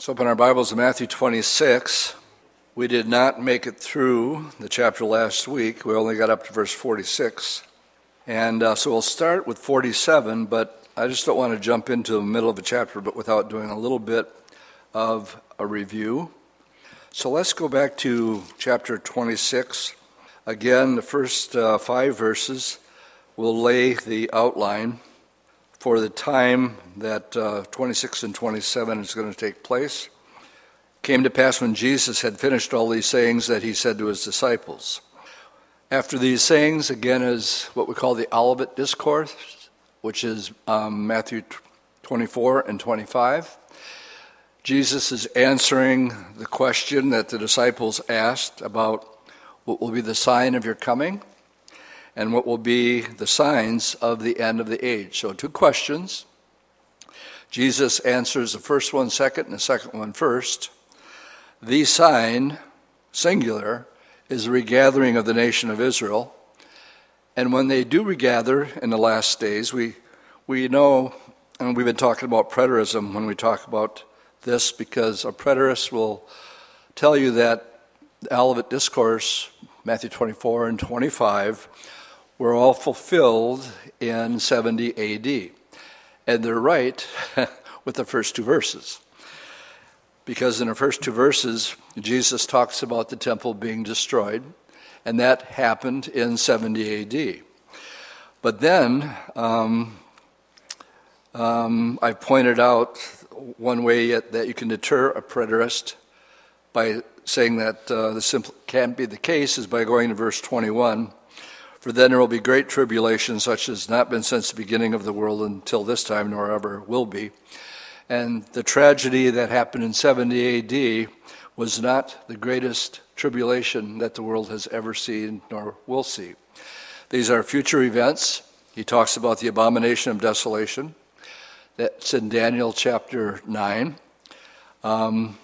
Let's open our Bibles to Matthew 26. We did not make it through the chapter last week. We only got up to verse 46. And uh, so we'll start with 47, but I just don't want to jump into the middle of a chapter but without doing a little bit of a review. So let's go back to chapter 26. Again, the first uh, five verses will lay the outline for the time that uh, 26 and 27 is going to take place. Came to pass when Jesus had finished all these sayings that he said to his disciples. After these sayings, again, is what we call the Olivet Discourse, which is um, Matthew 24 and 25. Jesus is answering the question that the disciples asked about what will be the sign of your coming and what will be the signs of the end of the age. So, two questions. Jesus answers the first one second and the second one first. The sign, singular, is the regathering of the nation of Israel. And when they do regather in the last days, we, we know, and we've been talking about preterism when we talk about this, because a preterist will tell you that the Olivet Discourse, Matthew 24 and 25, were all fulfilled in 70 AD. And they're right with the first two verses. Because in the first two verses, Jesus talks about the temple being destroyed, and that happened in 70 AD. But then um, um, I pointed out one way that you can deter a preterist by saying that uh, this can't be the case is by going to verse 21 for then there will be great tribulation, such as has not been since the beginning of the world until this time, nor ever will be. And the tragedy that happened in 70 AD was not the greatest tribulation that the world has ever seen nor will see. These are future events. He talks about the abomination of desolation. That's in Daniel chapter 9. Um,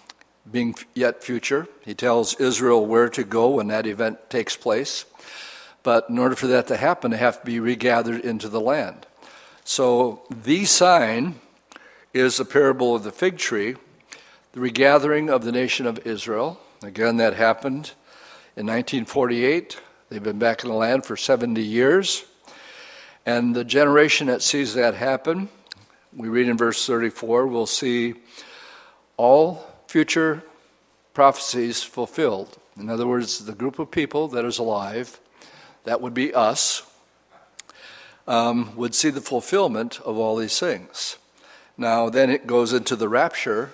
being yet future, he tells Israel where to go when that event takes place. But in order for that to happen, they have to be regathered into the land. So the sign is the parable of the fig tree, the regathering of the nation of Israel. Again, that happened in 1948. They've been back in the land for 70 years. And the generation that sees that happen, we read in verse 34, will see all future prophecies fulfilled. In other words, the group of people that is alive that would be us, um, would see the fulfillment of all these things. Now, then it goes into the rapture,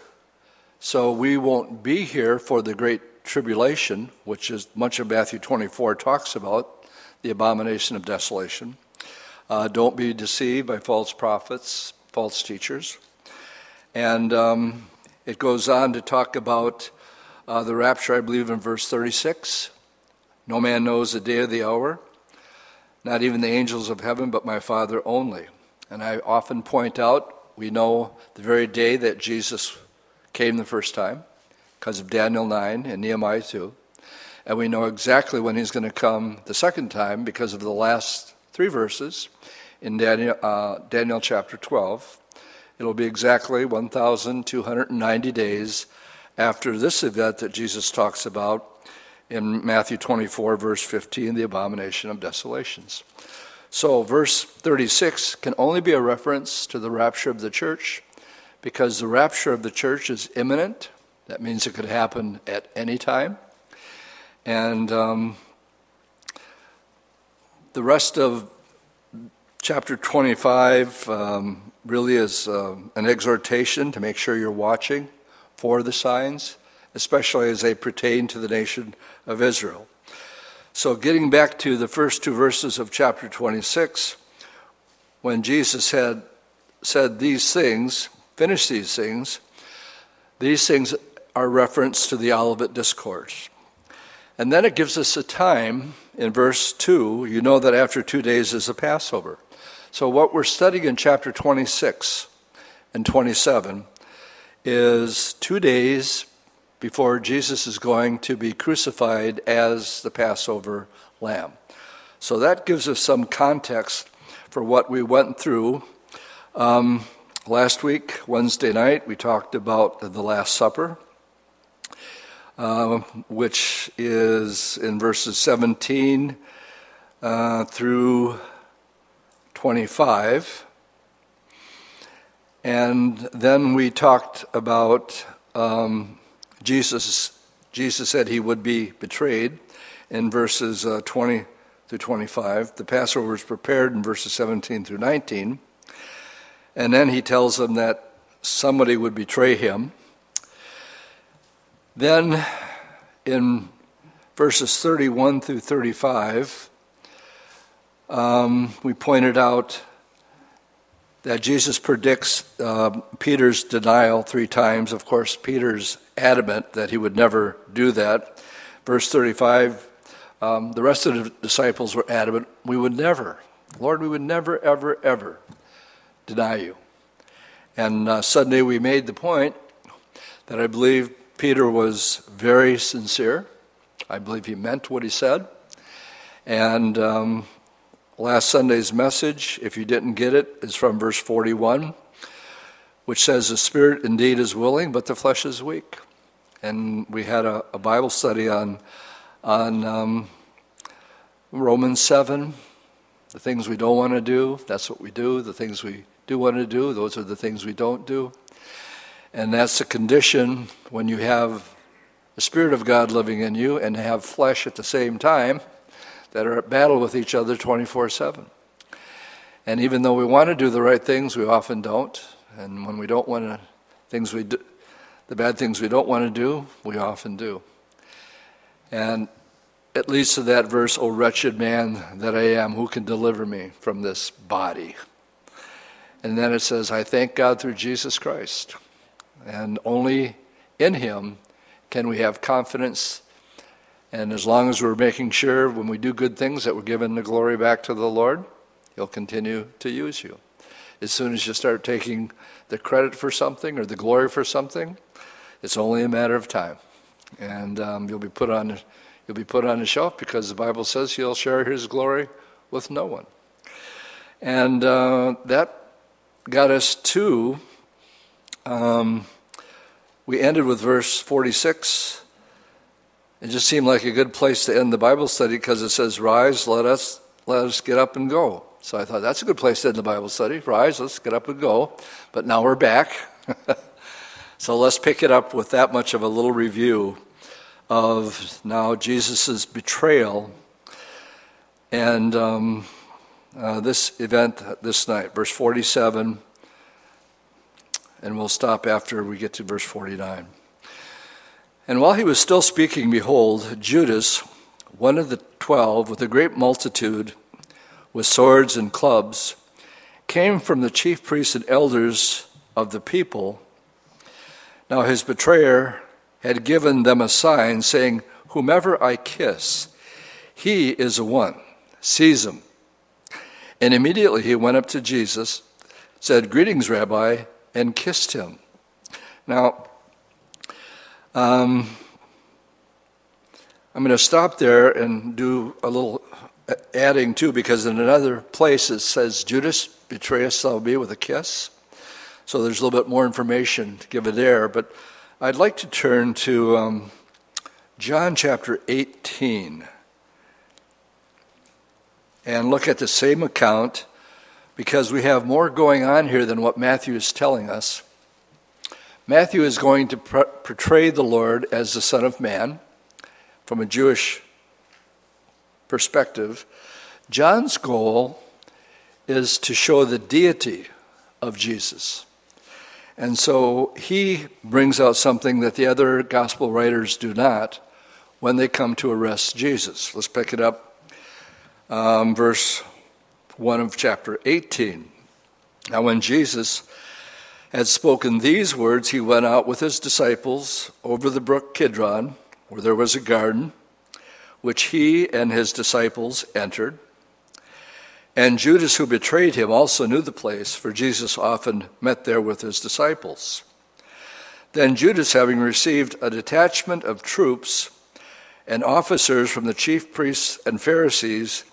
so we won't be here for the great tribulation, which is much of Matthew 24 talks about, the abomination of desolation. Uh, don't be deceived by false prophets, false teachers. And um, it goes on to talk about uh, the rapture, I believe, in verse 36. No man knows the day or the hour, not even the angels of heaven, but my Father only. And I often point out we know the very day that Jesus came the first time because of Daniel 9 and Nehemiah 2. And we know exactly when he's going to come the second time because of the last three verses in Daniel, uh, Daniel chapter 12. It'll be exactly 1,290 days after this event that Jesus talks about in Matthew 24, verse 15, the abomination of desolations. So, verse 36 can only be a reference to the rapture of the church because the rapture of the church is imminent. That means it could happen at any time. And um, the rest of chapter 25 um, really is uh, an exhortation to make sure you're watching for the signs especially as they pertain to the nation of Israel. So, getting back to the first two verses of chapter 26, when Jesus had said these things, finished these things, these things are reference to the Olivet Discourse. And then it gives us a time in verse 2, you know that after two days is the Passover. So, what we're studying in chapter 26 and 27 is two days before Jesus is going to be crucified as the Passover lamb. So that gives us some context for what we went through. Um, last week, Wednesday night, we talked about the Last Supper, uh, which is in verses 17 uh, through 25. And then we talked about um, Jesus. Jesus said he would be betrayed in verses uh, 20 through 25. The Passover is prepared in verses 17 through 19. And then he tells them that somebody would betray him. Then in verses 31 through 35, um, we pointed out that Jesus predicts uh, Peter's denial three times. Of course, Peter's adamant that he would never do that. Verse 35 um, the rest of the disciples were adamant, we would never, Lord, we would never, ever, ever deny you. And uh, Sunday we made the point that I believe Peter was very sincere. I believe he meant what he said. And um, last Sunday's message, if you didn't get it, is from verse 41, which says, The spirit indeed is willing, but the flesh is weak. And we had a, a Bible study on on um, Romans 7. The things we don't want to do, that's what we do. The things we do want to do, those are the things we don't do. And that's the condition when you have the Spirit of God living in you and have flesh at the same time that are at battle with each other 24 7. And even though we want to do the right things, we often don't. And when we don't want to, things we do, the bad things we don't want to do, we often do. And it leads to that verse, O wretched man that I am, who can deliver me from this body? And then it says, I thank God through Jesus Christ. And only in Him can we have confidence. And as long as we're making sure when we do good things that we're giving the glory back to the Lord, He'll continue to use you. As soon as you start taking the credit for something or the glory for something, it's only a matter of time and um, you'll be put on you'll be put on a shelf because the Bible says he'll share his glory with no one. And uh, that got us to. Um, we ended with verse 46. It just seemed like a good place to end the Bible study because it says, "Rise, let us let us get up and go." So I thought that's a good place to end the Bible study. Rise, let's get up and go. But now we're back. So let's pick it up with that much of a little review of now Jesus' betrayal and um, uh, this event this night, verse 47, and we'll stop after we get to verse 49. And while he was still speaking, behold, Judas, one of the twelve, with a great multitude, with swords and clubs, came from the chief priests and elders of the people now his betrayer had given them a sign, saying, Whomever I kiss, he is the one. Seize him. And immediately he went up to Jesus, said, Greetings, Rabbi, and kissed him. Now, um, I'm going to stop there and do a little adding too, because in another place it says, Judas, betrayest thou with a kiss? So there's a little bit more information to give it there. But I'd like to turn to um, John chapter 18 and look at the same account because we have more going on here than what Matthew is telling us. Matthew is going to portray the Lord as the Son of Man from a Jewish perspective. John's goal is to show the deity of Jesus. And so he brings out something that the other gospel writers do not when they come to arrest Jesus. Let's pick it up, um, verse 1 of chapter 18. Now, when Jesus had spoken these words, he went out with his disciples over the brook Kidron, where there was a garden, which he and his disciples entered. And Judas, who betrayed him, also knew the place, for Jesus often met there with his disciples. Then Judas, having received a detachment of troops and officers from the chief priests and Pharisees,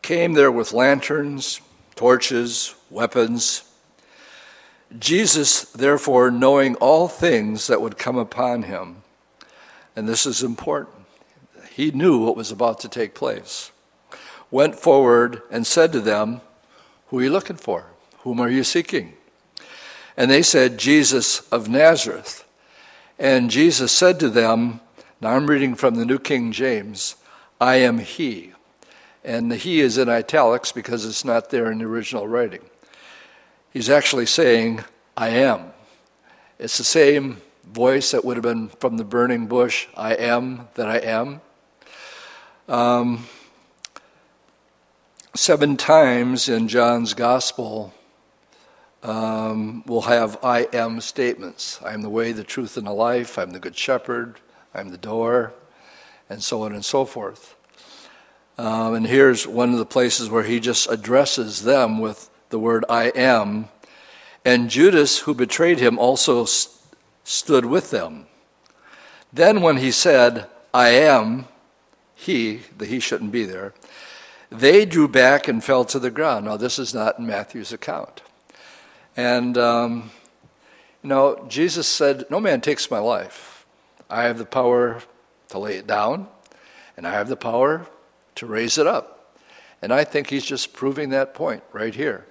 came there with lanterns, torches, weapons. Jesus, therefore, knowing all things that would come upon him, and this is important, he knew what was about to take place, went forward and said to them, Who are you looking for? Whom are you seeking? And they said, Jesus of Nazareth. And Jesus said to them, Now I'm reading from the New King James, I am He. And the He is in italics because it's not there in the original writing. He's actually saying, I am. It's the same voice that would have been from the burning bush, I am that I am. Um, seven times in John's Gospel, um, we'll have I am statements. I am the way, the truth, and the life. I'm the good shepherd. I'm the door, and so on and so forth. Um, and here's one of the places where he just addresses them with the word I am. And Judas, who betrayed him, also st- stood with them. Then, when he said, I am, he, the he shouldn't be there, they drew back and fell to the ground. Now, this is not in Matthew's account. And, um, you know, Jesus said, No man takes my life. I have the power to lay it down, and I have the power to raise it up. And I think he's just proving that point right here.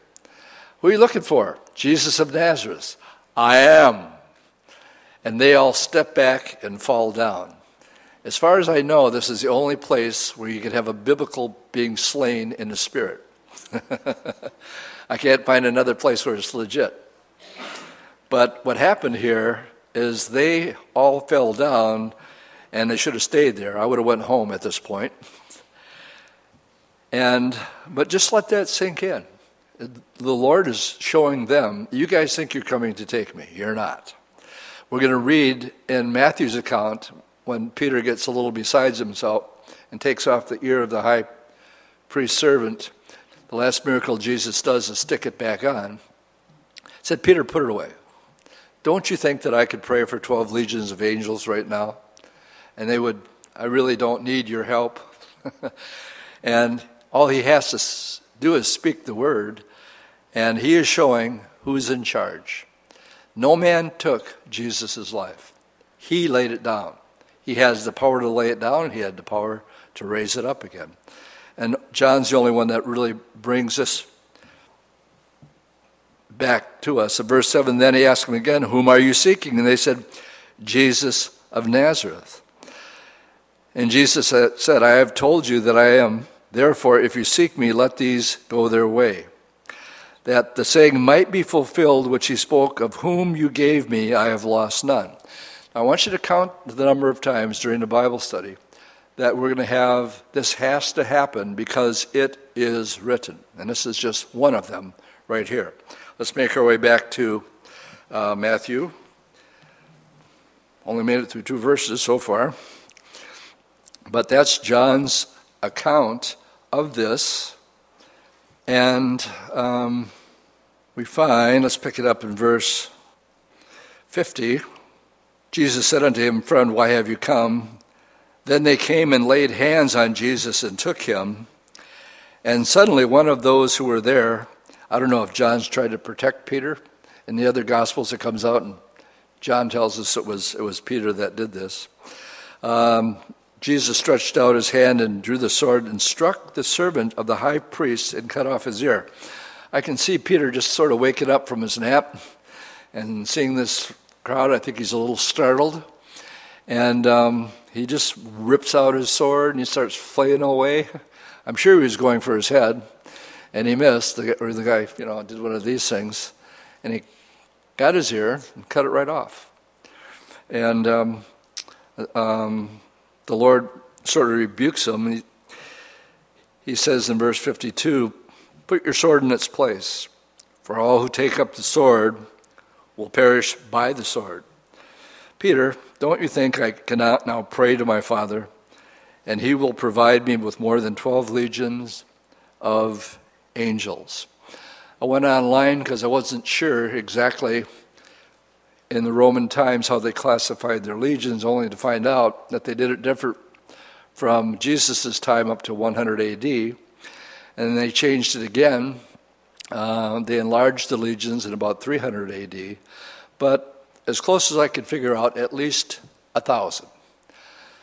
Who are you looking for? Jesus of Nazareth. I am. And they all step back and fall down. As far as I know, this is the only place where you can have a biblical being slain in the spirit. I can't find another place where it's legit. But what happened here is they all fell down and they should have stayed there. I would have went home at this point. And but just let that sink in. The Lord is showing them, you guys think you're coming to take me. You're not. We're going to read in Matthew's account when Peter gets a little besides himself and takes off the ear of the high priest servant. The last miracle Jesus does is stick it back on. He said, Peter, put it away. Don't you think that I could pray for 12 legions of angels right now? And they would, I really don't need your help. and all he has to do is speak the word, and he is showing who's in charge. No man took Jesus' life, he laid it down. He has the power to lay it down, he had the power to raise it up again. And John's the only one that really brings this back to us. Verse 7, then he asked them again, Whom are you seeking? And they said, Jesus of Nazareth. And Jesus said, I have told you that I am Therefore, if you seek me, let these go their way. That the saying might be fulfilled which he spoke, Of whom you gave me, I have lost none. I want you to count the number of times during the Bible study that we're going to have this has to happen because it is written. And this is just one of them right here. Let's make our way back to uh, Matthew. Only made it through two verses so far. But that's John's account of this. And um, we find, let's pick it up in verse 50. Jesus said unto him, Friend, why have you come? Then they came and laid hands on Jesus and took him. And suddenly, one of those who were there, I don't know if John's tried to protect Peter. In the other Gospels, it comes out, and John tells us it was, it was Peter that did this. Um, Jesus stretched out his hand and drew the sword and struck the servant of the high priest and cut off his ear. I can see Peter just sort of waking up from his nap and seeing this crowd. I think he's a little startled. And um, he just rips out his sword and he starts flaying away. I'm sure he was going for his head, and he missed. The, or the guy, you know, did one of these things, and he got his ear and cut it right off. And um, um, the Lord sort of rebukes him. He, he says in verse 52 Put your sword in its place, for all who take up the sword will perish by the sword. Peter, don't you think I cannot now pray to my Father, and he will provide me with more than 12 legions of angels? I went online because I wasn't sure exactly in the Roman times how they classified their legions, only to find out that they did it different from Jesus' time up to 100 AD. And they changed it again Uh, they enlarged the legions in about 300 AD, but as close as I could figure out, at least a thousand.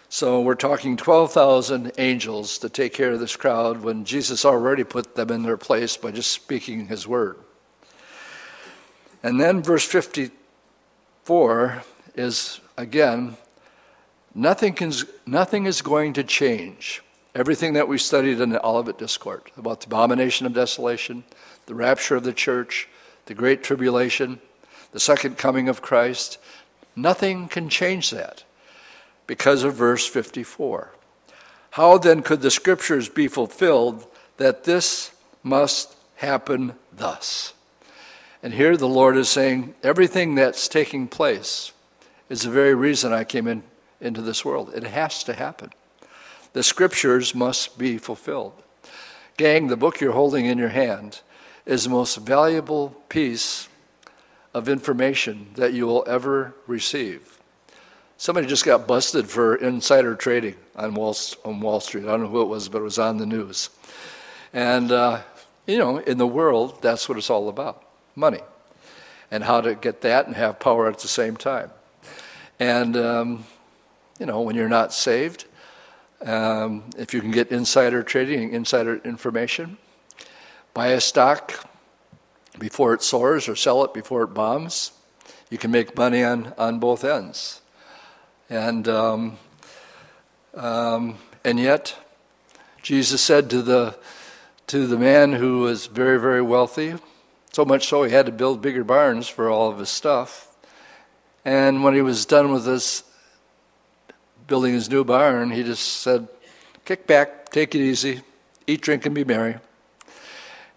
So we're talking 12,000 angels to take care of this crowd when Jesus already put them in their place by just speaking his word. And then verse 54 is again, nothing, can, nothing is going to change. Everything that we studied in the Olivet Discourse about the abomination of desolation, the rapture of the church, the great tribulation, the second coming of Christ, nothing can change that because of verse 54. How then could the scriptures be fulfilled that this must happen thus? And here the Lord is saying everything that's taking place is the very reason I came in, into this world. It has to happen. The scriptures must be fulfilled. Gang, the book you're holding in your hand is the most valuable piece of information that you will ever receive. Somebody just got busted for insider trading on Wall, on Wall Street. I don't know who it was, but it was on the news. And, uh, you know, in the world, that's what it's all about money. And how to get that and have power at the same time. And, um, you know, when you're not saved, um, if you can get insider trading, insider information, buy a stock before it soars or sell it before it bombs, you can make money on, on both ends. And, um, um, and yet, Jesus said to the, to the man who was very, very wealthy, so much so he had to build bigger barns for all of his stuff. And when he was done with this, building his new barn, he just said, Kick back, take it easy, eat, drink, and be merry.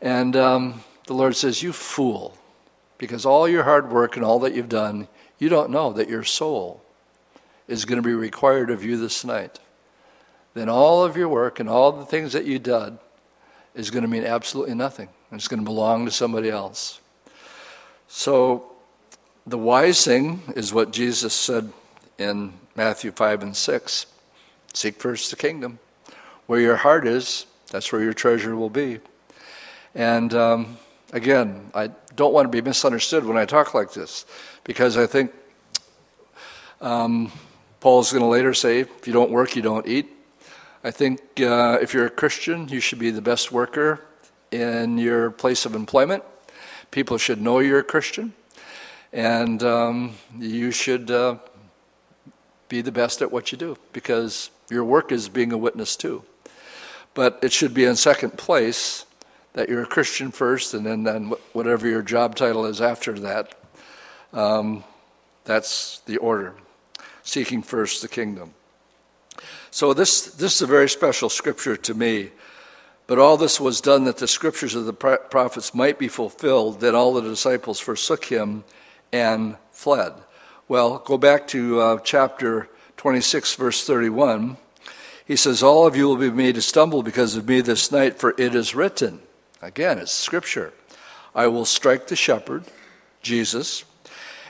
And um, the Lord says, You fool, because all your hard work and all that you've done, you don't know that your soul is going to be required of you this night, then all of your work and all the things that you did is going to mean absolutely nothing. It's going to belong to somebody else. So, the wise thing is what Jesus said in Matthew 5 and 6 Seek first the kingdom. Where your heart is, that's where your treasure will be. And um, again, I don't want to be misunderstood when I talk like this because I think um, Paul's going to later say, if you don't work, you don't eat. I think uh, if you're a Christian, you should be the best worker in your place of employment. People should know you're a Christian, and um, you should uh, be the best at what you do because your work is being a witness too. But it should be in second place that you're a Christian first, and then, then whatever your job title is after that. Um, that's the order seeking first the kingdom. So this, this is a very special scripture to me. But all this was done that the scriptures of the prophets might be fulfilled. Then all the disciples forsook him and fled. Well, go back to uh, chapter 26, verse 31. He says, All of you will be made to stumble because of me this night, for it is written. Again, it's scripture. I will strike the shepherd, Jesus,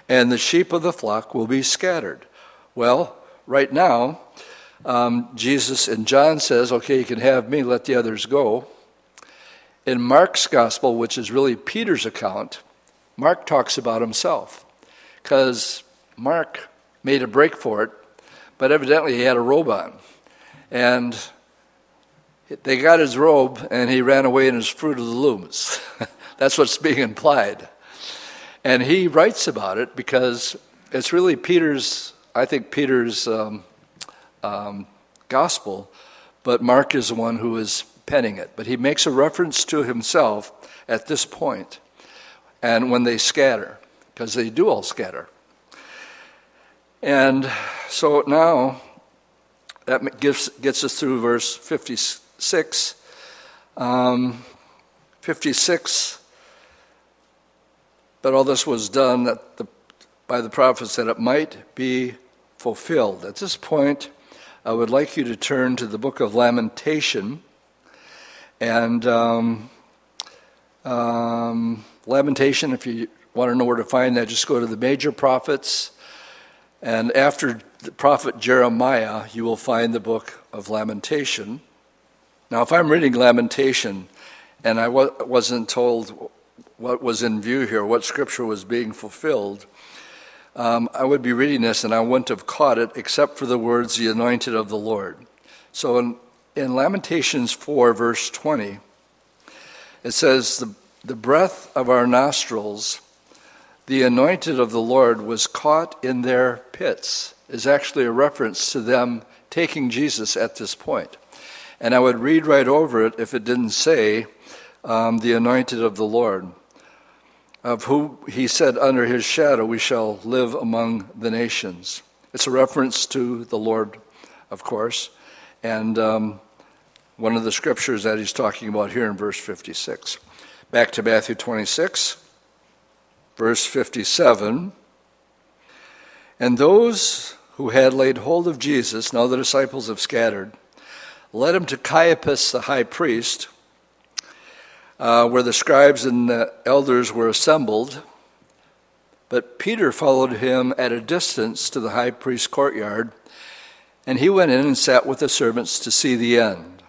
and the sheep of the flock will be scattered. Well, right now, um, Jesus and John says, okay, you can have me, let the others go. In Mark's gospel, which is really Peter's account, Mark talks about himself because Mark made a break for it, but evidently he had a robe on. And they got his robe and he ran away in his Fruit of the Looms. That's what's being implied. And he writes about it because it's really Peter's I think Peter's um, um, gospel, but Mark is the one who is penning it. But he makes a reference to himself at this point, and when they scatter, because they do all scatter. And so now that gives, gets us through verse 56. Um, 56, but all this was done that the, by the prophets that it might be fulfilled. At this point, I would like you to turn to the book of Lamentation. And um, um, Lamentation, if you want to know where to find that, just go to the major prophets. And after the prophet Jeremiah, you will find the book of Lamentation. Now, if I'm reading Lamentation and I wasn't told what was in view here, what scripture was being fulfilled, um, I would be reading this and I wouldn't have caught it except for the words, the anointed of the Lord. So in, in Lamentations 4, verse 20, it says, the, the breath of our nostrils, the anointed of the Lord was caught in their pits, is actually a reference to them taking Jesus at this point. And I would read right over it if it didn't say, um, the anointed of the Lord, of who he said, Under his shadow we shall live among the nations. It's a reference to the Lord, of course, and um, one of the scriptures that he's talking about here in verse 56. Back to Matthew 26, verse 57. And those who had laid hold of Jesus, now the disciples have scattered, led him to Caiaphas the high priest uh, where the scribes and the elders were assembled. But Peter followed him at a distance to the high priest's courtyard, and he went in and sat with the servants to see the end.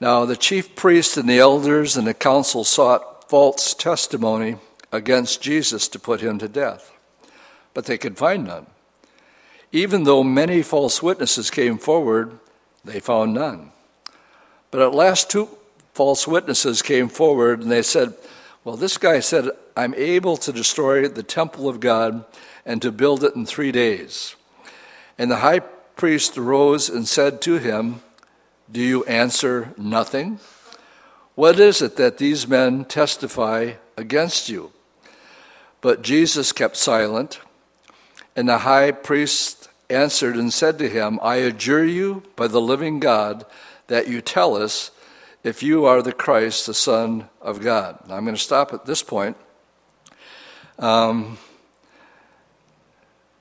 Now the chief priests and the elders and the council sought false testimony against Jesus to put him to death, but they could find none. Even though many false witnesses came forward, they found none. But at last two false witnesses came forward and they said, Well, this guy said, I'm able to destroy the temple of God and to build it in three days. And the high priest arose and said to him, Do you answer nothing? What is it that these men testify against you? But Jesus kept silent, and the high priest answered and said to him, I adjure you by the living God that you tell us if you are the Christ, the Son of God. Now, I'm going to stop at this point um,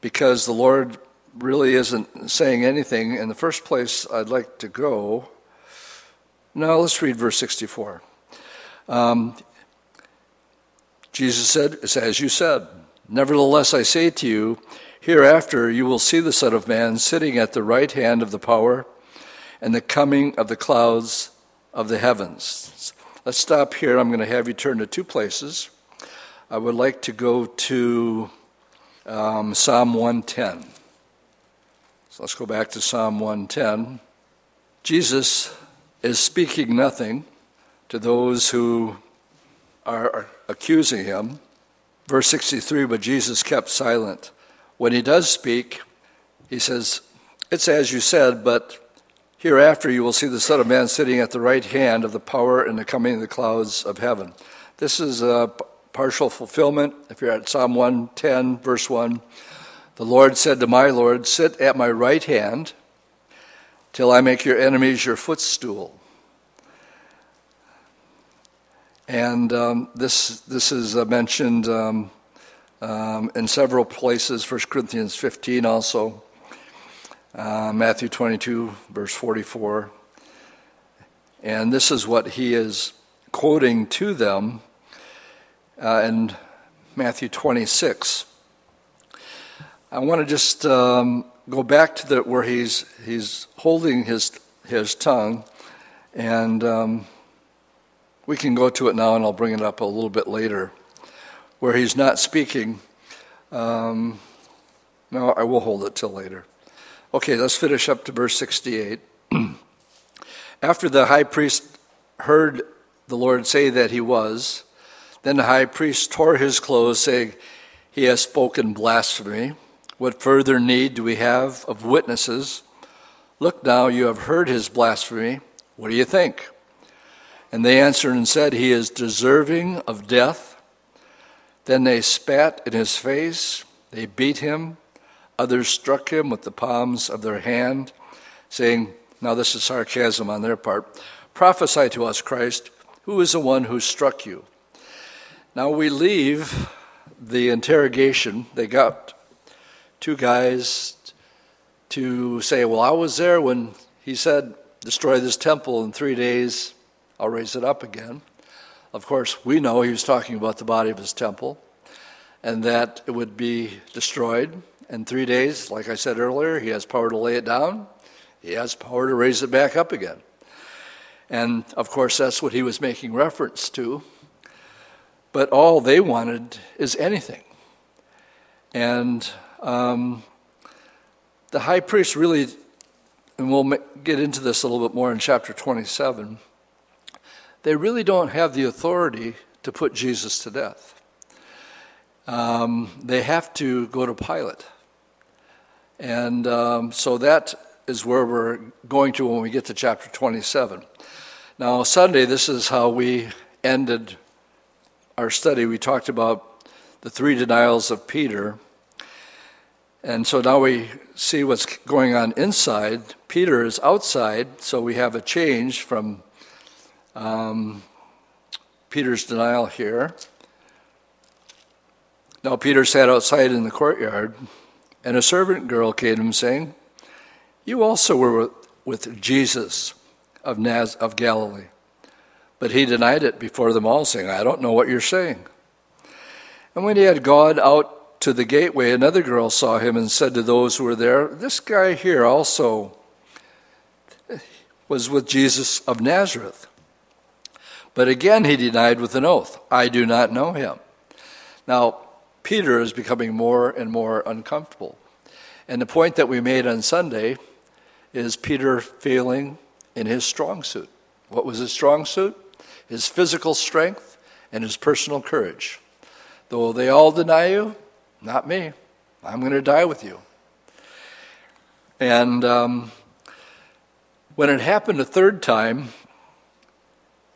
because the Lord really isn't saying anything. In the first place, I'd like to go. Now, let's read verse 64. Um, Jesus said, It's as you said. Nevertheless, I say to you, hereafter you will see the Son of Man sitting at the right hand of the power and the coming of the clouds of the heavens. Let's stop here. I'm going to have you turn to two places. I would like to go to um, Psalm 110. So let's go back to Psalm 110. Jesus is speaking nothing to those who are accusing him. Verse 63 But Jesus kept silent. When he does speak, he says, It's as you said, but Hereafter you will see the Son of Man sitting at the right hand of the power and the coming of the clouds of heaven. This is a partial fulfillment. If you're at Psalm 110, verse 1, the Lord said to my Lord, Sit at my right hand till I make your enemies your footstool. And um, this, this is uh, mentioned um, um, in several places, 1 Corinthians 15 also. Uh, Matthew 22, verse 44. And this is what he is quoting to them uh, in Matthew 26. I want to just um, go back to the, where he's, he's holding his, his tongue, and um, we can go to it now, and I'll bring it up a little bit later, where he's not speaking. Um, no, I will hold it till later. Okay, let's finish up to verse 68. After the high priest heard the Lord say that he was, then the high priest tore his clothes, saying, He has spoken blasphemy. What further need do we have of witnesses? Look now, you have heard his blasphemy. What do you think? And they answered and said, He is deserving of death. Then they spat in his face, they beat him Others struck him with the palms of their hand, saying, Now this is sarcasm on their part, prophesy to us, Christ, who is the one who struck you? Now we leave the interrogation. They got two guys to say, Well, I was there when he said, Destroy this temple in three days, I'll raise it up again. Of course, we know he was talking about the body of his temple and that it would be destroyed in three days, like I said earlier, he has power to lay it down, he has power to raise it back up again. And of course, that's what he was making reference to. but all they wanted is anything. And um, the high priest really, and we'll get into this a little bit more in chapter 27, they really don't have the authority to put Jesus to death. Um, they have to go to Pilate. And um, so that is where we're going to when we get to chapter 27. Now, Sunday, this is how we ended our study. We talked about the three denials of Peter. And so now we see what's going on inside. Peter is outside, so we have a change from um, Peter's denial here. Now Peter sat outside in the courtyard, and a servant girl came to him, saying, You also were with Jesus of, Naz- of Galilee. But he denied it before them all, saying, I don't know what you're saying. And when he had gone out to the gateway, another girl saw him and said to those who were there, This guy here also was with Jesus of Nazareth. But again he denied with an oath, I do not know him. Now, Peter is becoming more and more uncomfortable. And the point that we made on Sunday is Peter failing in his strong suit. What was his strong suit? His physical strength and his personal courage. Though they all deny you, not me. I'm going to die with you. And um, when it happened a third time,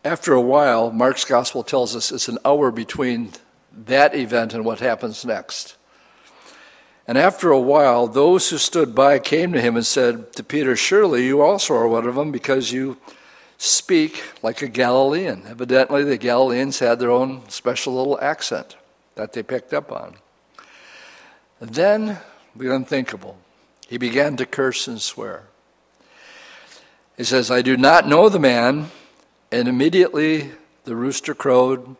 after a while, Mark's gospel tells us it's an hour between that event and what happens next. And after a while, those who stood by came to him and said to Peter, Surely you also are one of them because you speak like a Galilean. Evidently, the Galileans had their own special little accent that they picked up on. Then, the unthinkable, he began to curse and swear. He says, I do not know the man. And immediately the rooster crowed.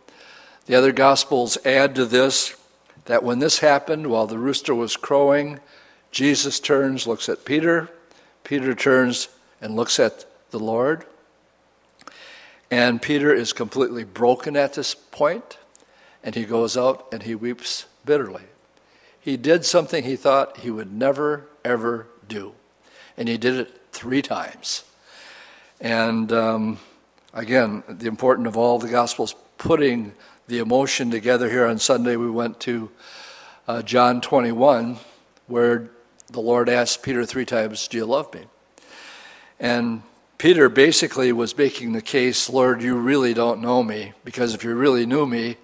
The other Gospels add to this that when this happened, while the rooster was crowing, Jesus turns, looks at Peter. Peter turns and looks at the Lord. And Peter is completely broken at this point, and he goes out and he weeps bitterly. He did something he thought he would never, ever do. And he did it three times. And um, again, the important of all the Gospels putting the emotion together here on Sunday, we went to uh, John 21, where the Lord asked Peter three times, Do you love me? And Peter basically was making the case, Lord, you really don't know me, because if you really knew me,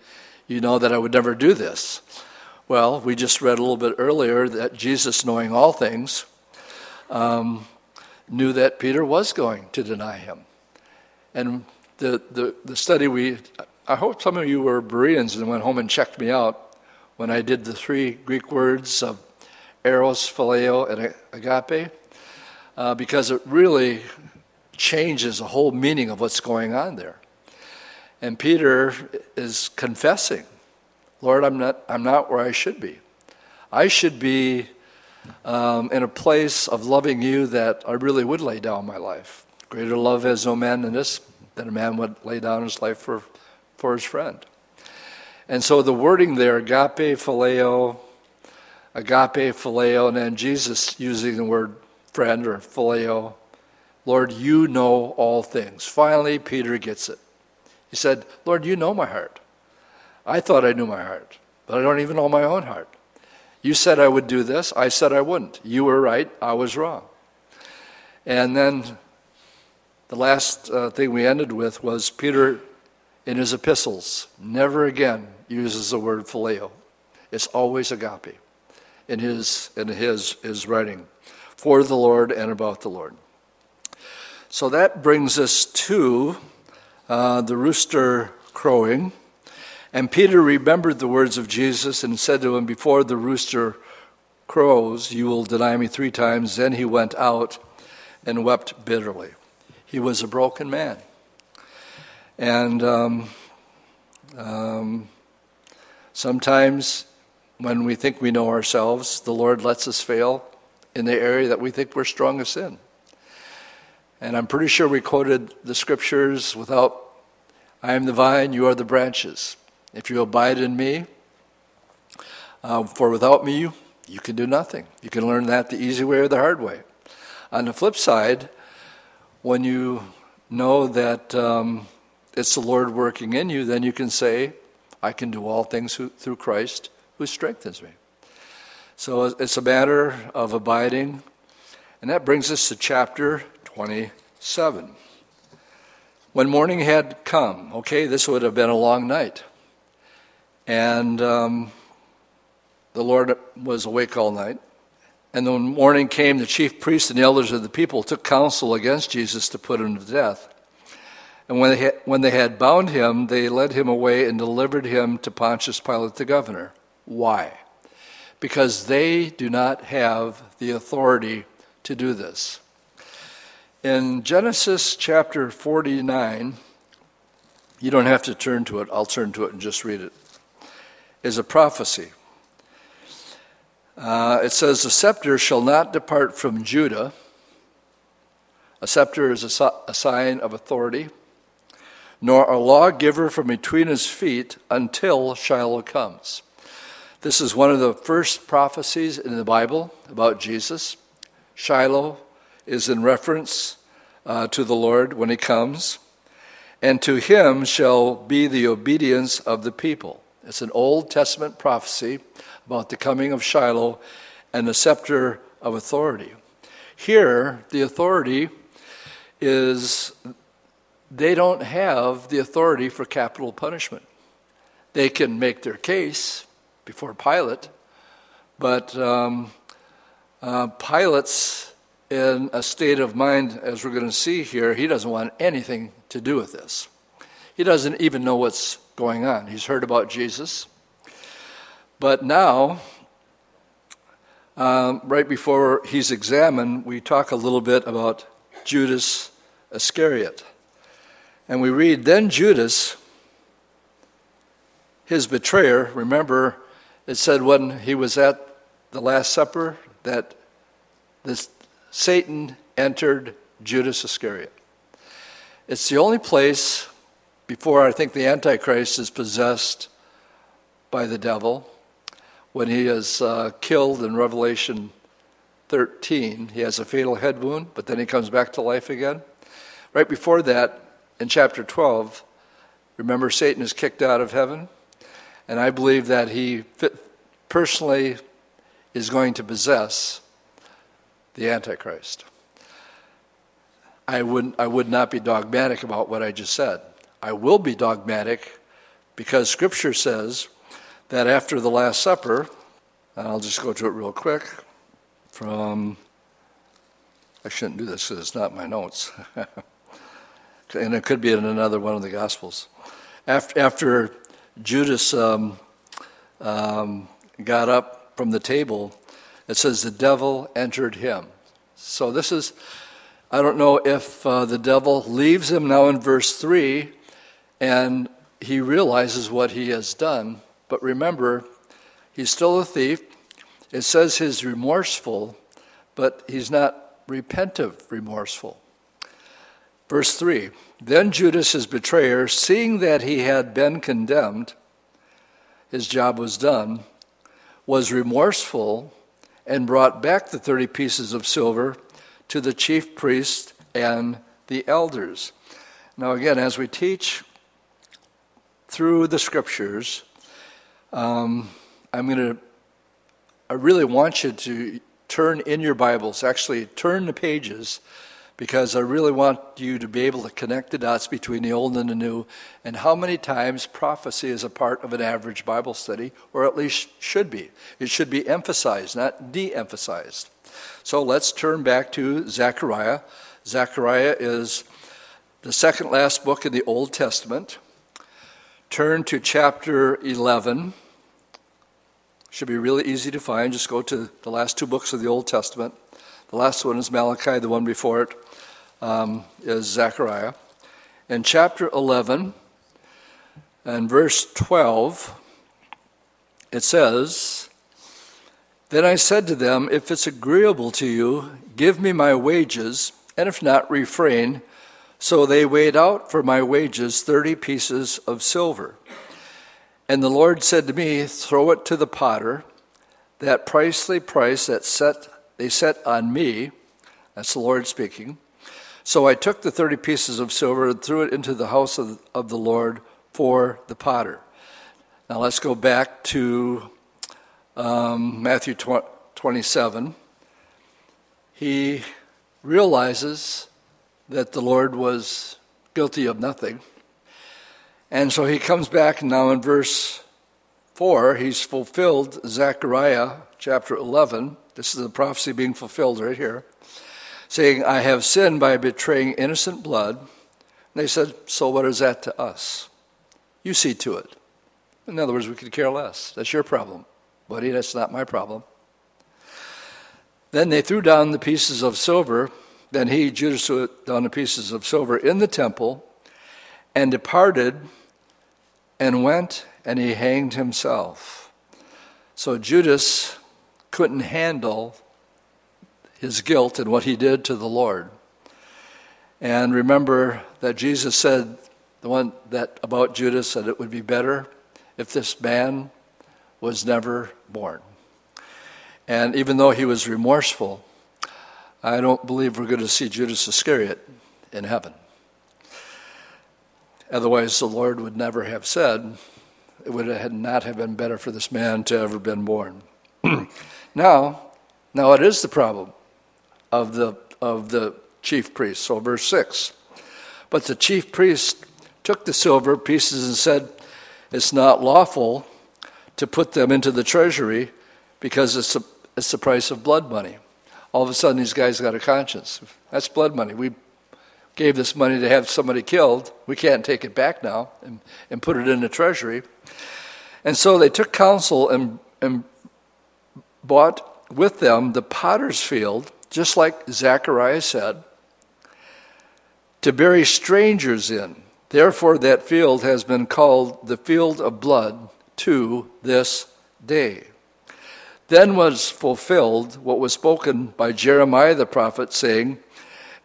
you know that I would never do this. Well, we just read a little bit earlier that Jesus, knowing all things, um, knew that Peter was going to deny him. And the, the, the study we I hope some of you were Bereans and went home and checked me out when I did the three Greek words of eros, phileo, and agape, uh, because it really changes the whole meaning of what's going on there. And Peter is confessing, Lord, I'm not, I'm not where I should be. I should be um, in a place of loving you that I really would lay down my life. Greater love has no man than this, that a man would lay down his life for for his friend. And so the wording there, agape, phileo, agape, phileo, and then Jesus using the word friend or phileo, Lord, you know all things. Finally, Peter gets it. He said, Lord, you know my heart. I thought I knew my heart, but I don't even know my own heart. You said I would do this. I said I wouldn't. You were right. I was wrong. And then the last uh, thing we ended with was Peter in his epistles never again uses the word phileo. It's always agape in his, in his, his writing for the Lord and about the Lord. So that brings us to uh, the rooster crowing. And Peter remembered the words of Jesus and said to him, Before the rooster crows, you will deny me three times. Then he went out and wept bitterly. He was a broken man. And um, um, sometimes when we think we know ourselves, the Lord lets us fail in the area that we think we're strongest in. And I'm pretty sure we quoted the scriptures without, I am the vine, you are the branches. If you abide in me, uh, for without me, you, you can do nothing. You can learn that the easy way or the hard way. On the flip side, when you know that um, it's the Lord working in you, then you can say, I can do all things who, through Christ who strengthens me. So it's a matter of abiding. And that brings us to chapter 27. When morning had come, okay, this would have been a long night. And um, the Lord was awake all night. And when morning came, the chief priests and the elders of the people took counsel against Jesus to put him to death. And when they, had, when they had bound him, they led him away and delivered him to Pontius Pilate the governor. Why? Because they do not have the authority to do this. In Genesis chapter 49, you don't have to turn to it, I'll turn to it and just read it, is a prophecy. Uh, it says, The scepter shall not depart from Judah. A scepter is a, a sign of authority nor a lawgiver from between his feet until Shiloh comes. This is one of the first prophecies in the Bible about Jesus. Shiloh is in reference uh, to the Lord when he comes, and to him shall be the obedience of the people. It's an Old Testament prophecy about the coming of Shiloh and the scepter of authority. Here, the authority is they don't have the authority for capital punishment. They can make their case before Pilate, but um, uh, Pilate's in a state of mind, as we're going to see here, he doesn't want anything to do with this. He doesn't even know what's going on. He's heard about Jesus. But now, um, right before he's examined, we talk a little bit about Judas Iscariot. And we read, Then Judas, his betrayer, remember, it said when he was at the Last Supper that this Satan entered Judas Iscariot. It's the only place before I think the Antichrist is possessed by the devil. When he is uh, killed in Revelation 13, he has a fatal head wound, but then he comes back to life again. Right before that, in chapter 12, remember Satan is kicked out of heaven? And I believe that he personally is going to possess the Antichrist. I would, I would not be dogmatic about what I just said. I will be dogmatic because Scripture says that after the Last Supper, and I'll just go to it real quick from, I shouldn't do this because it's not my notes. and it could be in another one of the Gospels. After, after Judas um, um, got up from the table, it says the devil entered him. So this is, I don't know if uh, the devil leaves him now in verse 3 and he realizes what he has done. But remember, he's still a thief. It says he's remorseful, but he's not repentive remorseful. Verse 3 Then Judas, his betrayer, seeing that he had been condemned, his job was done, was remorseful and brought back the 30 pieces of silver to the chief priest and the elders. Now, again, as we teach through the scriptures, um, I'm going to, I really want you to turn in your Bibles, actually, turn the pages because I really want you to be able to connect the dots between the old and the new and how many times prophecy is a part of an average Bible study, or at least should be. It should be emphasized, not de emphasized. So let's turn back to Zechariah. Zechariah is the second last book in the Old Testament. Turn to chapter 11. Should be really easy to find. Just go to the last two books of the Old Testament. The last one is Malachi, the one before it um, is Zechariah. In chapter 11 and verse 12, it says, Then I said to them, If it's agreeable to you, give me my wages, and if not, refrain. So they weighed out for my wages 30 pieces of silver. And the Lord said to me, Throw it to the potter, that pricely price that set, they set on me. That's the Lord speaking. So I took the 30 pieces of silver and threw it into the house of, of the Lord for the potter. Now let's go back to um, Matthew 27. He realizes that the Lord was guilty of nothing. And so he comes back now in verse 4, he's fulfilled Zechariah chapter 11. This is the prophecy being fulfilled right here, saying, I have sinned by betraying innocent blood. And they said, So what is that to us? You see to it. In other words, we could care less. That's your problem. Buddy, that's not my problem. Then they threw down the pieces of silver. Then he, Judas, threw down the pieces of silver in the temple and departed and went and he hanged himself. So Judas couldn't handle his guilt and what he did to the Lord. And remember that Jesus said, the one that about Judas, that it would be better if this man was never born. And even though he was remorseful, I don't believe we're going to see Judas Iscariot in heaven. Otherwise, the Lord would never have said, it would have not have been better for this man to ever been born. now, now it is the problem of the of the chief priest. So verse six. But the chief priest took the silver pieces and said, It's not lawful to put them into the treasury because it's, a, it's the price of blood money. All of a sudden, these guys got a conscience. That's blood money. We gave this money to have somebody killed. We can't take it back now and, and put it in the treasury. And so they took counsel and, and bought with them the potter's field, just like Zechariah said, to bury strangers in. Therefore, that field has been called the field of blood to this day. Then was fulfilled what was spoken by Jeremiah the prophet, saying,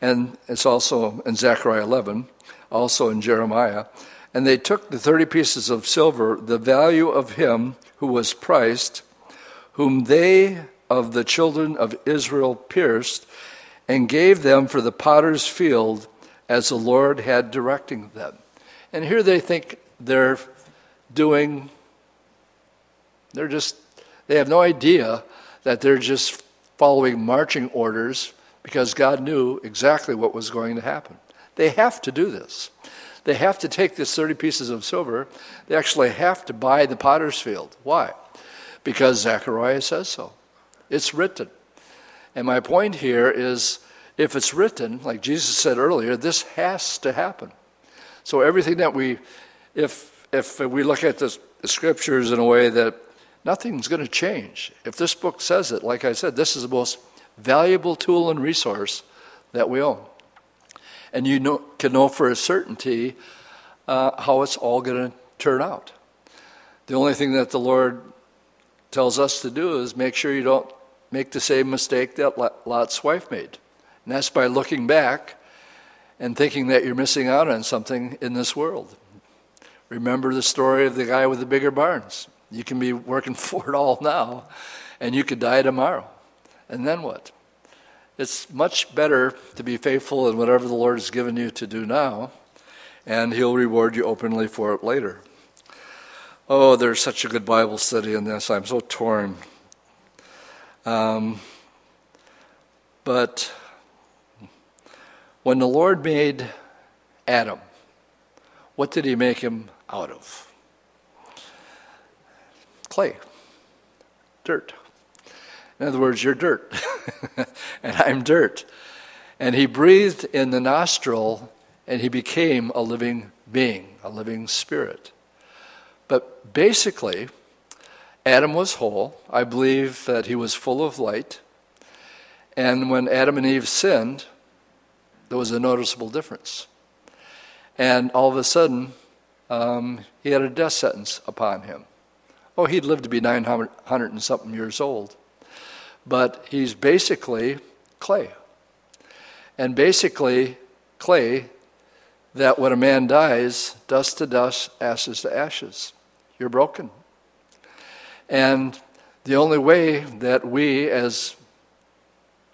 and it's also in Zechariah 11, also in Jeremiah. And they took the 30 pieces of silver, the value of him who was priced, whom they of the children of Israel pierced, and gave them for the potter's field as the Lord had directing them. And here they think they're doing, they're just, they have no idea that they're just following marching orders because God knew exactly what was going to happen. They have to do this. They have to take this 30 pieces of silver. They actually have to buy the potter's field. Why? Because Zechariah says so. It's written. And my point here is if it's written, like Jesus said earlier, this has to happen. So everything that we, if, if we look at the, the scriptures in a way that nothing's going to change. If this book says it, like I said, this is the most valuable tool and resource that we own. And you know, can know for a certainty uh, how it's all going to turn out. The only thing that the Lord tells us to do is make sure you don't make the same mistake that Lot's wife made. And that's by looking back and thinking that you're missing out on something in this world. Remember the story of the guy with the bigger barns. You can be working for it all now, and you could die tomorrow. And then what? It's much better to be faithful in whatever the Lord has given you to do now, and He'll reward you openly for it later. Oh, there's such a good Bible study in this. I'm so torn. Um, but when the Lord made Adam, what did He make him out of? Clay, dirt. In other words, you're dirt, and I'm dirt. And he breathed in the nostril, and he became a living being, a living spirit. But basically, Adam was whole. I believe that he was full of light. And when Adam and Eve sinned, there was a noticeable difference. And all of a sudden, um, he had a death sentence upon him. Oh, he'd lived to be 900 and something years old but he's basically clay. And basically, clay that when a man dies, dust to dust, ashes to ashes. you're broken. And the only way that we, as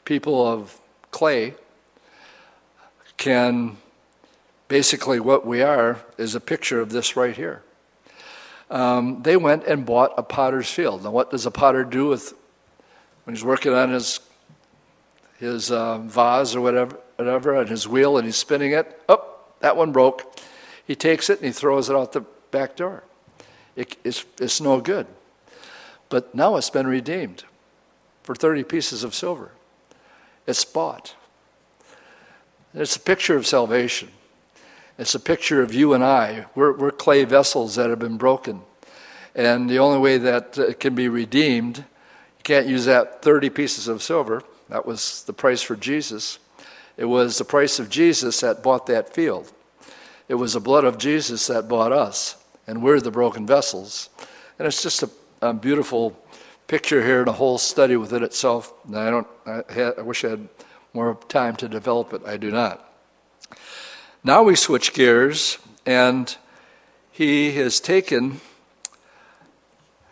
people of clay, can basically what we are is a picture of this right here. Um, they went and bought a potter's field. Now, what does a potter do with when he's working on his his uh, vase or whatever, whatever, on his wheel, and he's spinning it? Oh, that one broke. He takes it and he throws it out the back door. It, it's, it's no good. But now it's been redeemed for 30 pieces of silver. It's bought. It's a picture of salvation. It's a picture of you and I. We're, we're clay vessels that have been broken. And the only way that uh, it can be redeemed, you can't use that 30 pieces of silver. That was the price for Jesus. It was the price of Jesus that bought that field. It was the blood of Jesus that bought us, and we're the broken vessels. And it's just a, a beautiful picture here and a whole study within itself. I don't. I, I wish I had more time to develop it. I do not. Now we switch gears, and he has taken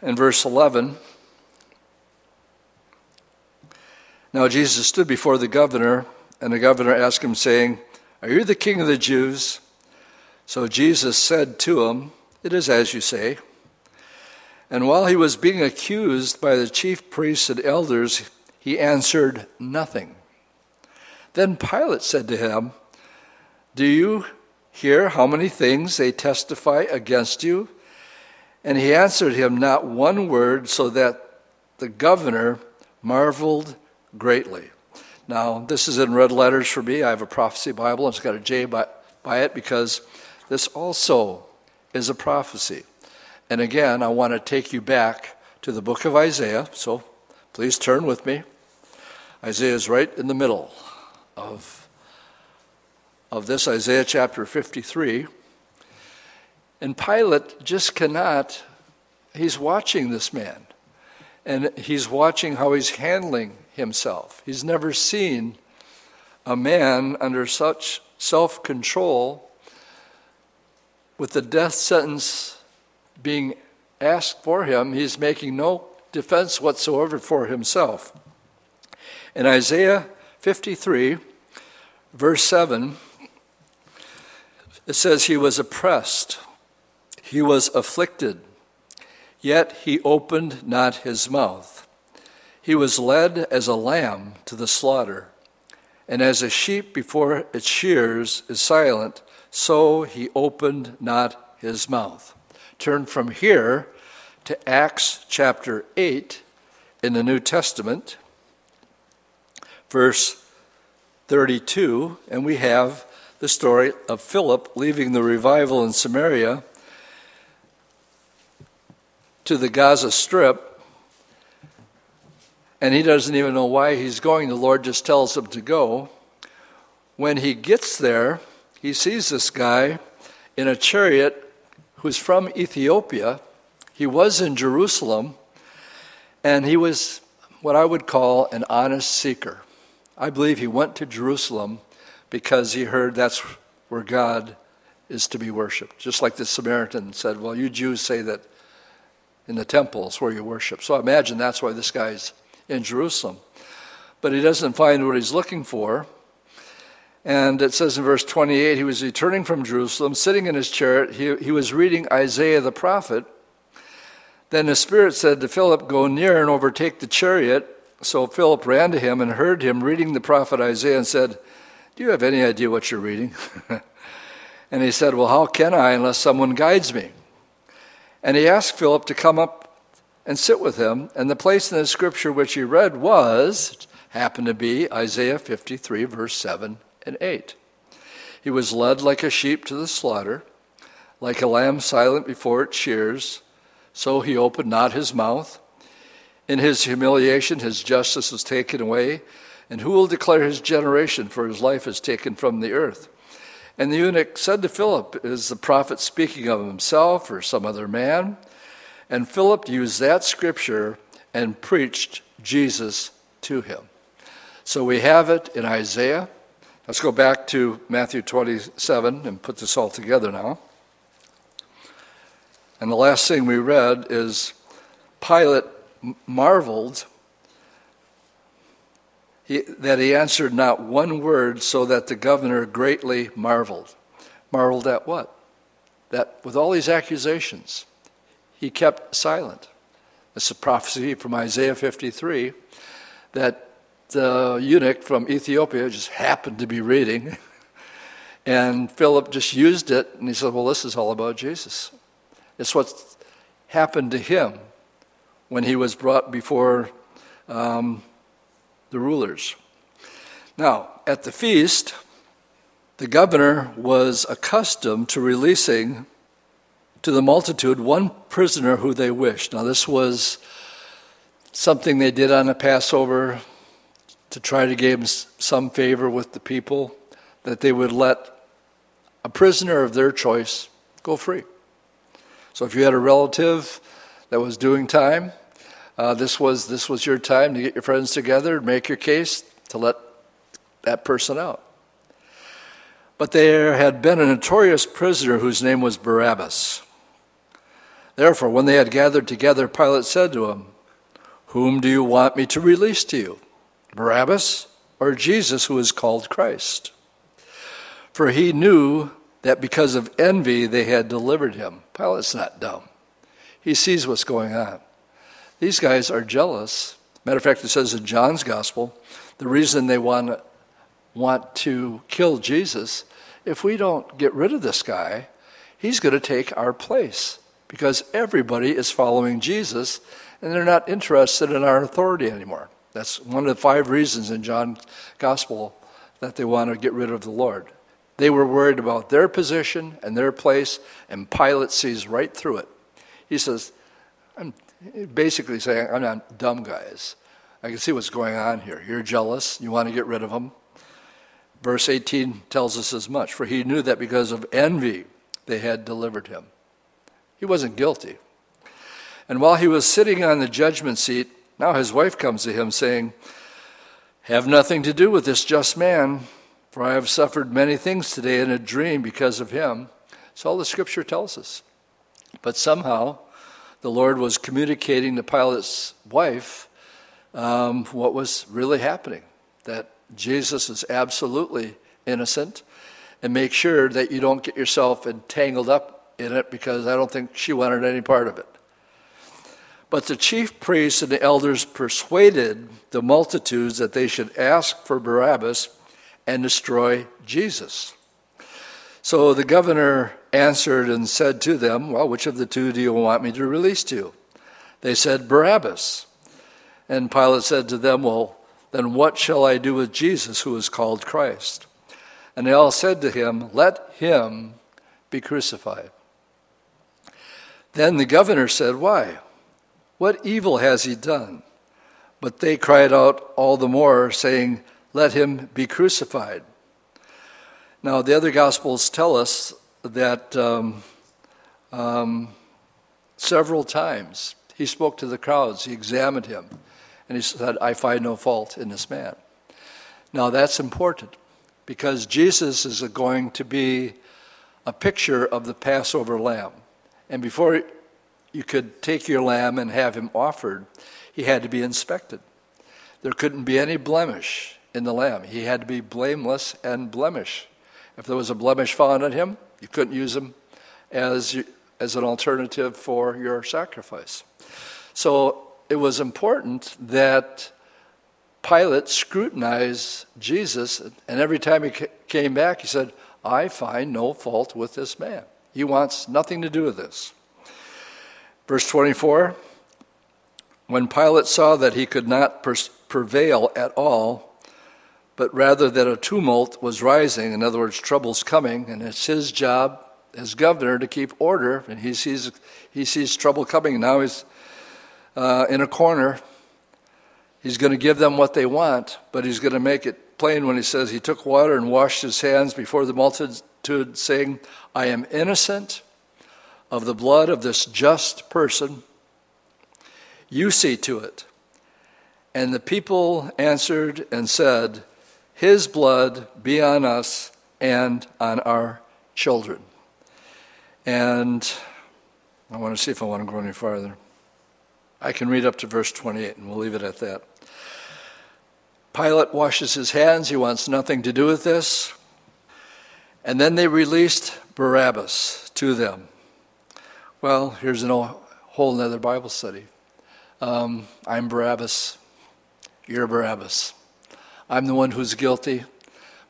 in verse 11. Now Jesus stood before the governor, and the governor asked him, saying, Are you the king of the Jews? So Jesus said to him, It is as you say. And while he was being accused by the chief priests and elders, he answered nothing. Then Pilate said to him, Do you hear how many things they testify against you? And he answered him not one word, so that the governor marveled greatly. Now, this is in red letters for me. I have a prophecy Bible, and it's got a J by, by it because this also is a prophecy. And again, I want to take you back to the book of Isaiah, so please turn with me. Isaiah is right in the middle of, of this, Isaiah chapter 53. And Pilate just cannot, he's watching this man. And he's watching how he's handling himself. He's never seen a man under such self control with the death sentence being asked for him. He's making no defense whatsoever for himself. In Isaiah 53, verse 7, it says, He was oppressed, he was afflicted, yet he opened not his mouth. He was led as a lamb to the slaughter, and as a sheep before its shears is silent, so he opened not his mouth. Turn from here to Acts chapter 8 in the New Testament verse 32, and we have the story of Philip leaving the revival in Samaria to the Gaza Strip, and he doesn't even know why he's going. The Lord just tells him to go. When he gets there, he sees this guy in a chariot who's from Ethiopia. He was in Jerusalem, and he was what I would call an honest seeker. I believe he went to Jerusalem because he heard that's where God is to be worshiped. Just like the Samaritan said, Well, you Jews say that in the temple is where you worship. So I imagine that's why this guy's in Jerusalem. But he doesn't find what he's looking for. And it says in verse 28 he was returning from Jerusalem, sitting in his chariot. He, he was reading Isaiah the prophet. Then the Spirit said to Philip, Go near and overtake the chariot. So Philip ran to him and heard him reading the prophet Isaiah and said, Do you have any idea what you're reading? and he said, Well, how can I unless someone guides me? And he asked Philip to come up and sit with him. And the place in the scripture which he read was, happened to be Isaiah 53, verse 7 and 8. He was led like a sheep to the slaughter, like a lamb silent before its shears, so he opened not his mouth. In his humiliation, his justice was taken away. And who will declare his generation? For his life is taken from the earth. And the eunuch said to Philip, Is the prophet speaking of himself or some other man? And Philip used that scripture and preached Jesus to him. So we have it in Isaiah. Let's go back to Matthew 27 and put this all together now. And the last thing we read is Pilate marveled he, that he answered not one word, so that the governor greatly marveled. Marveled at what? That with all these accusations, he kept silent. It's a prophecy from Isaiah 53 that the eunuch from Ethiopia just happened to be reading. And Philip just used it, and he said, Well, this is all about Jesus. It's what happened to him when he was brought before um, the rulers. Now, at the feast, the governor was accustomed to releasing to the multitude one prisoner who they wished. Now, this was something they did on the Passover to try to gain some favor with the people, that they would let a prisoner of their choice go free. So if you had a relative that was doing time, uh, this was this was your time to get your friends together, make your case to let that person out. But there had been a notorious prisoner whose name was Barabbas. Therefore, when they had gathered together, Pilate said to him, Whom do you want me to release to you, Barabbas or Jesus, who is called Christ? For he knew that because of envy they had delivered him. Pilate's not dumb, he sees what's going on. These guys are jealous. Matter of fact, it says in John's gospel, the reason they want, want to kill Jesus, if we don't get rid of this guy, he's going to take our place because everybody is following Jesus and they're not interested in our authority anymore. That's one of the five reasons in John's gospel that they want to get rid of the Lord. They were worried about their position and their place, and Pilate sees right through it. He says, I'm basically saying, I'm not dumb, guys. I can see what's going on here. You're jealous. You want to get rid of him. Verse 18 tells us as much. For he knew that because of envy they had delivered him. He wasn't guilty. And while he was sitting on the judgment seat, now his wife comes to him saying, Have nothing to do with this just man, for I have suffered many things today in a dream because of him. So all the scripture tells us. But somehow, the Lord was communicating to Pilate's wife um, what was really happening that Jesus is absolutely innocent, and make sure that you don't get yourself entangled up in it because I don't think she wanted any part of it. But the chief priests and the elders persuaded the multitudes that they should ask for Barabbas and destroy Jesus. So the governor answered and said to them, Well, which of the two do you want me to release to you? They said, Barabbas. And Pilate said to them, Well, then what shall I do with Jesus, who is called Christ? And they all said to him, Let him be crucified. Then the governor said, Why? What evil has he done? But they cried out all the more, saying, Let him be crucified. Now, the other Gospels tell us that um, um, several times he spoke to the crowds, he examined him, and he said, I find no fault in this man. Now, that's important because Jesus is going to be a picture of the Passover lamb. And before you could take your lamb and have him offered, he had to be inspected. There couldn't be any blemish in the lamb. He had to be blameless and blemish. If there was a blemish found on him, you couldn't use them as, as an alternative for your sacrifice. So it was important that Pilate scrutinized Jesus, and every time he came back, he said, I find no fault with this man. He wants nothing to do with this. Verse 24 When Pilate saw that he could not prevail at all, but rather that a tumult was rising, in other words, trouble's coming, and it's his job as governor to keep order, and he sees, he sees trouble coming. Now he's uh, in a corner. He's going to give them what they want, but he's going to make it plain when he says he took water and washed his hands before the multitude, saying, I am innocent of the blood of this just person. You see to it. And the people answered and said, His blood be on us and on our children. And I want to see if I want to go any farther. I can read up to verse 28, and we'll leave it at that. Pilate washes his hands. He wants nothing to do with this. And then they released Barabbas to them. Well, here's a whole other Bible study. Um, I'm Barabbas. You're Barabbas. I'm the one who's guilty,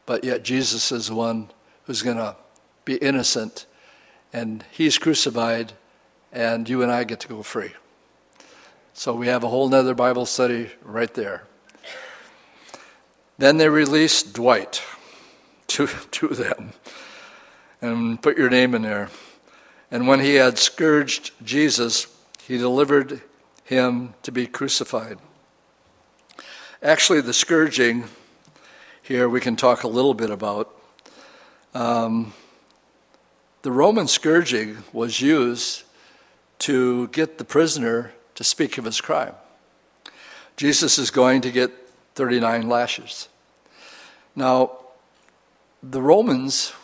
but yet Jesus is the one who's going to be innocent, and he's crucified, and you and I get to go free. So we have a whole other Bible study right there. Then they released Dwight to, to them and put your name in there. And when he had scourged Jesus, he delivered him to be crucified. Actually, the scourging here we can talk a little bit about. Um, the Roman scourging was used to get the prisoner to speak of his crime. Jesus is going to get 39 lashes. Now, the Romans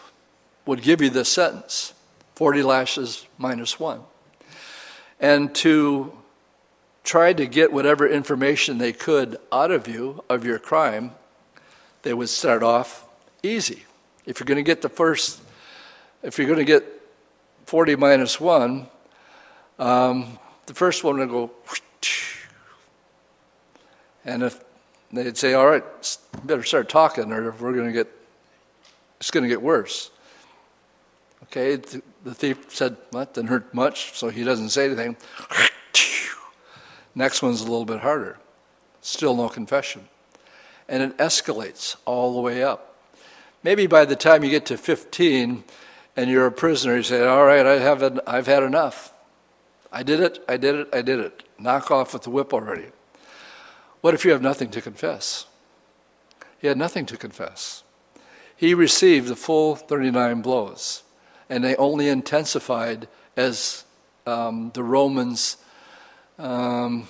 would give you this sentence 40 lashes minus one. And to try to get whatever information they could out of you of your crime, they would start off easy. If you're going to get the first, if you're going to get 40 minus one, um, the first one would go, and if they'd say, all right, better start talking or we're going to get, it's going to get worse. Okay, the thief said, what, didn't hurt much, so he doesn't say anything. Next one's a little bit harder. Still no confession. And it escalates all the way up. Maybe by the time you get to 15 and you're a prisoner, you say, All right, I haven't, I've had enough. I did it, I did it, I did it. Knock off with the whip already. What if you have nothing to confess? He had nothing to confess. He received the full 39 blows, and they only intensified as um, the Romans um,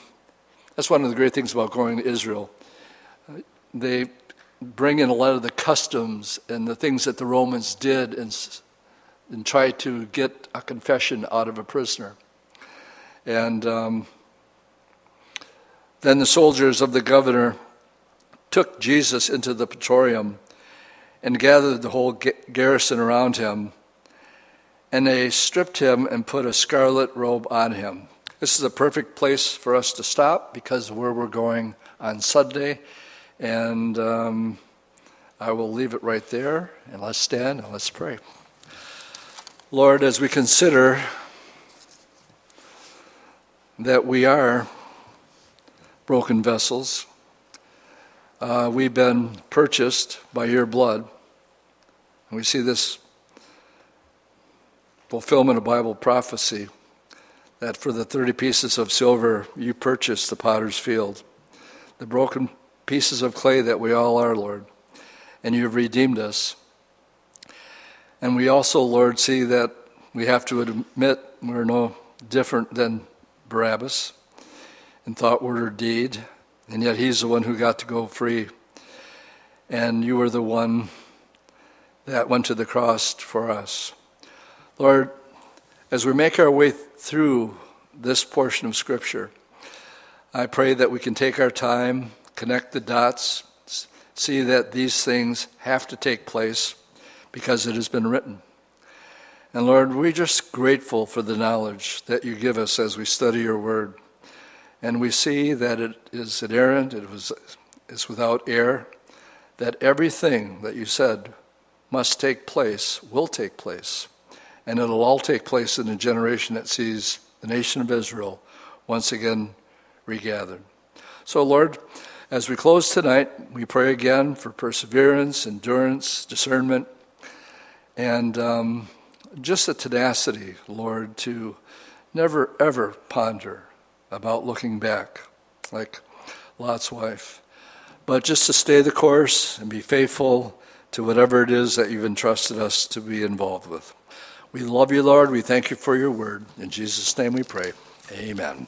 that's one of the great things about going to Israel. They bring in a lot of the customs and the things that the Romans did and, and try to get a confession out of a prisoner. And um, then the soldiers of the governor took Jesus into the praetorium and gathered the whole garrison around him. And they stripped him and put a scarlet robe on him. This is a perfect place for us to stop because where we're going on Sunday. And um, I will leave it right there. And let's stand and let's pray. Lord, as we consider that we are broken vessels, uh, we've been purchased by your blood. And we see this fulfillment of Bible prophecy that for the 30 pieces of silver you purchased the potter's field, the broken pieces of clay that we all are, Lord, and you've redeemed us. And we also, Lord, see that we have to admit we're no different than Barabbas in thought, word, or deed, and yet he's the one who got to go free. And you were the one that went to the cross for us. Lord, as we make our way through this portion of Scripture, I pray that we can take our time, connect the dots, see that these things have to take place because it has been written. And Lord, we're just grateful for the knowledge that you give us as we study your word. And we see that it is inerrant, it was, is without error, that everything that you said must take place will take place and it'll all take place in a generation that sees the nation of Israel once again regathered. So, Lord, as we close tonight, we pray again for perseverance, endurance, discernment, and um, just a tenacity, Lord, to never ever ponder about looking back like Lot's wife, but just to stay the course and be faithful to whatever it is that you've entrusted us to be involved with. We love you, Lord. We thank you for your word. In Jesus' name we pray. Amen.